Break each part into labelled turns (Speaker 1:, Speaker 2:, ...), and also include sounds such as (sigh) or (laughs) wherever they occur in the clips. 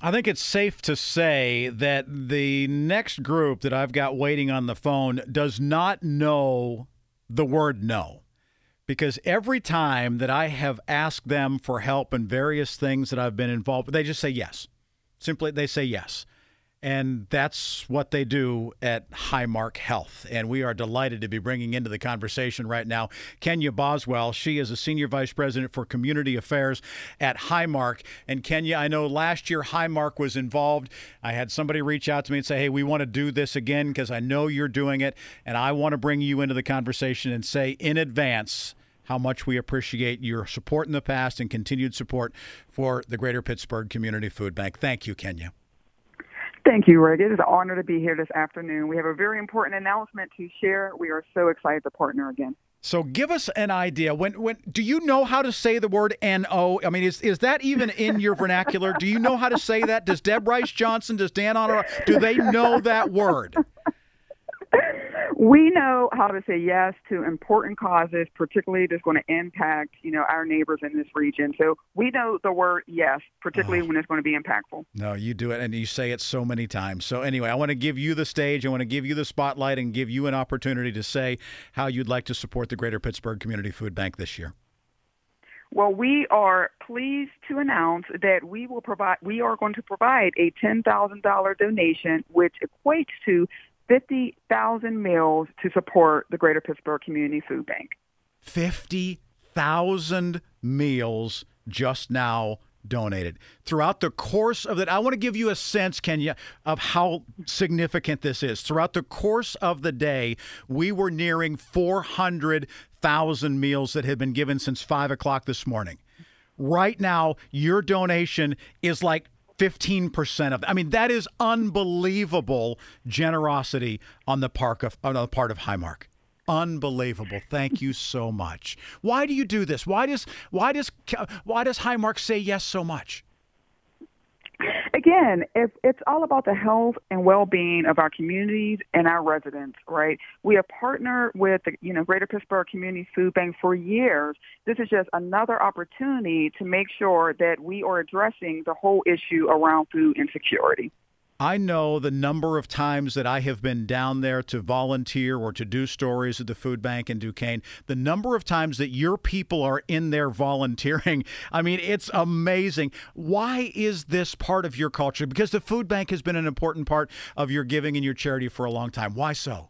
Speaker 1: I think it's safe to say that the next group that I've got waiting on the phone does not know the word no. Because every time that I have asked them for help in various things that I've been involved with, they just say yes. Simply, they say yes. And that's what they do at Highmark Health. And we are delighted to be bringing into the conversation right now Kenya Boswell. She is a senior vice president for community affairs at Highmark. And Kenya, I know last year Highmark was involved. I had somebody reach out to me and say, hey, we want to do this again because I know you're doing it. And I want to bring you into the conversation and say in advance, how much we appreciate your support in the past and continued support for the Greater Pittsburgh Community Food Bank. Thank you, Kenya.
Speaker 2: Thank you, Rick. It is an honor to be here this afternoon. We have a very important announcement to share. We are so excited to partner again.
Speaker 1: So give us an idea. When when do you know how to say the word "no"? I mean, is is that even in your vernacular? Do you know how to say that? Does Deb Rice Johnson, does Dan Onorato, do they know that word?
Speaker 2: We know how to say yes to important causes, particularly that's going to impact, you know, our neighbors in this region. So we know the word yes, particularly oh. when it's going to be impactful.
Speaker 1: No, you do it, and you say it so many times. So anyway, I want to give you the stage. I want to give you the spotlight and give you an opportunity to say how you'd like to support the Greater Pittsburgh Community Food Bank this year.
Speaker 2: Well, we are pleased to announce that we will provide. We are going to provide a ten thousand dollar donation, which equates to 50,000 meals to support the Greater Pittsburgh Community Food Bank.
Speaker 1: 50,000 meals just now donated. Throughout the course of that, I want to give you a sense, Kenya, of how significant this is. Throughout the course of the day, we were nearing 400,000 meals that had been given since 5 o'clock this morning. Right now, your donation is like 15% of I mean that is unbelievable generosity on the park of on the part of Highmark. Unbelievable. Thank you so much. Why do you do this? Why does why does why does Highmark say yes so much?
Speaker 2: Again, it's it's all about the health and well-being of our communities and our residents, right? We have partnered with the you know Greater Pittsburgh Community Food Bank for years. This is just another opportunity to make sure that we are addressing the whole issue around food insecurity.
Speaker 1: I know the number of times that I have been down there to volunteer or to do stories at the food bank in Duquesne, the number of times that your people are in there volunteering. (laughs) I mean, it's amazing. Why is this part of your culture? Because the food bank has been an important part of your giving and your charity for a long time. Why so?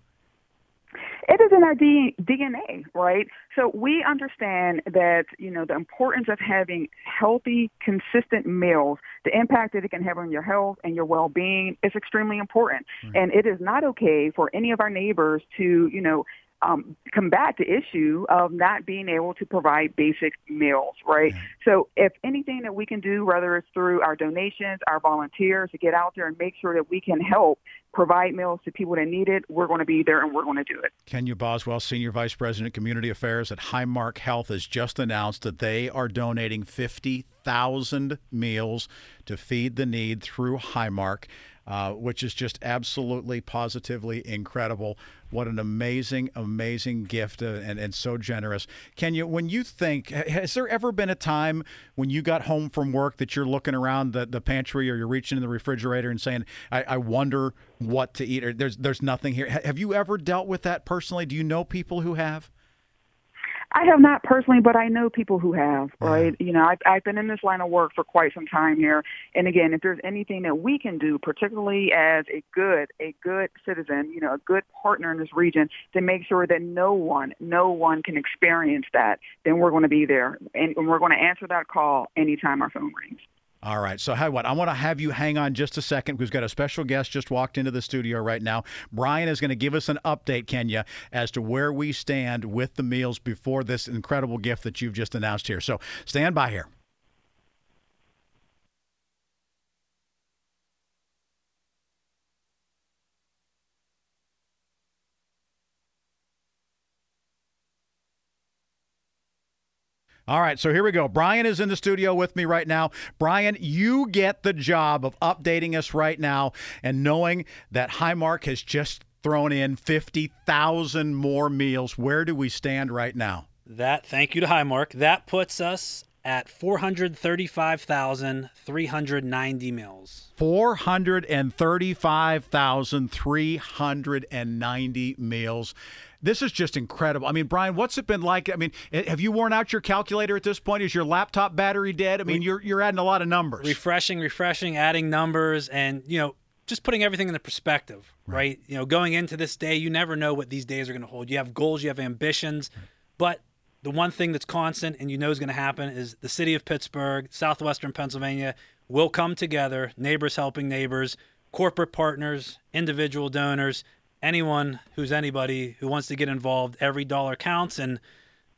Speaker 2: It is in our DNA, right? So we understand that, you know, the importance of having healthy, consistent meals, the impact that it can have on your health and your well-being is extremely important. Mm-hmm. And it is not okay for any of our neighbors to, you know, um, combat the issue of not being able to provide basic meals, right? Yeah. So, if anything that we can do, whether it's through our donations, our volunteers, to get out there and make sure that we can help provide meals to people that need it, we're going to be there and we're going to do it.
Speaker 1: Kenya Boswell, Senior Vice President, Community Affairs at Highmark Health, has just announced that they are donating 50,000 meals to feed the need through Highmark. Uh, which is just absolutely positively incredible. What an amazing, amazing gift uh, and, and so generous. Kenya, when you think, has there ever been a time when you got home from work that you're looking around the, the pantry or you're reaching in the refrigerator and saying, I, I wonder what to eat or there's, there's nothing here? Have you ever dealt with that personally? Do you know people who have?
Speaker 2: I have not personally, but I know people who have, right? You know, I've, I've been in this line of work for quite some time here. And again, if there's anything that we can do, particularly as a good, a good citizen, you know, a good partner in this region to make sure that no one, no one can experience that, then we're going to be there. And, and we're going to answer that call anytime our phone rings.
Speaker 1: All right. So, how what? I want to have you hang on just a second. We've got a special guest just walked into the studio right now. Brian is going to give us an update, Kenya, as to where we stand with the meals before this incredible gift that you've just announced here. So, stand by here. All right, so here we go. Brian is in the studio with me right now. Brian, you get the job of updating us right now and knowing that Highmark has just thrown in 50,000 more meals. Where do we stand right now?
Speaker 3: That, thank you to Highmark, that puts us at 435,390 meals.
Speaker 1: 435,390 meals. This is just incredible. I mean, Brian, what's it been like? I mean, eh, have you worn out your calculator at this point? Is your laptop battery dead? I mean, you're you're adding a lot of numbers.
Speaker 3: Refreshing, refreshing, adding numbers and, you know, just putting everything into perspective, right. right? You know, going into this day, you never know what these days are going to hold. You have goals, you have ambitions, but the one thing that's constant and you know is going to happen is the city of Pittsburgh, southwestern Pennsylvania will come together, neighbors helping neighbors, corporate partners, individual donors, anyone who's anybody who wants to get involved. Every dollar counts and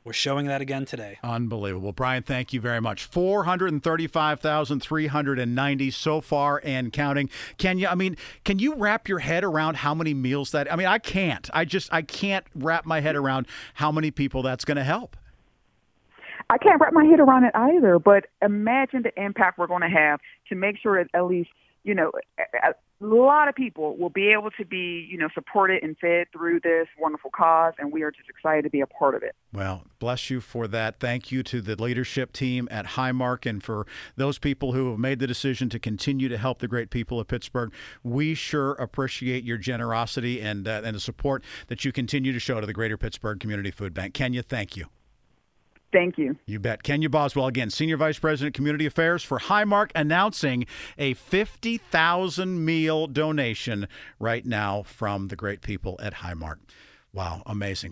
Speaker 3: we're showing that again today.
Speaker 1: Unbelievable. Brian, thank you very much. 435,390 so far and counting. Can you I mean, can you wrap your head around how many meals that I mean, I can't. I just I can't wrap my head around how many people that's going to help.
Speaker 2: I can't wrap my head around it either, but imagine the impact we're going to have to make sure that at least, you know, a lot of people will be able to be, you know, supported and fed through this wonderful cause, and we are just excited to be a part of it.
Speaker 1: Well, bless you for that. Thank you to the leadership team at Highmark and for those people who have made the decision to continue to help the great people of Pittsburgh. We sure appreciate your generosity and uh, and the support that you continue to show to the Greater Pittsburgh Community Food Bank. Kenya, thank you.
Speaker 2: Thank you.
Speaker 1: You bet. Kenya Boswell, again, Senior Vice President, Community Affairs for Highmark, announcing a 50,000 meal donation right now from the great people at Highmark. Wow, amazing.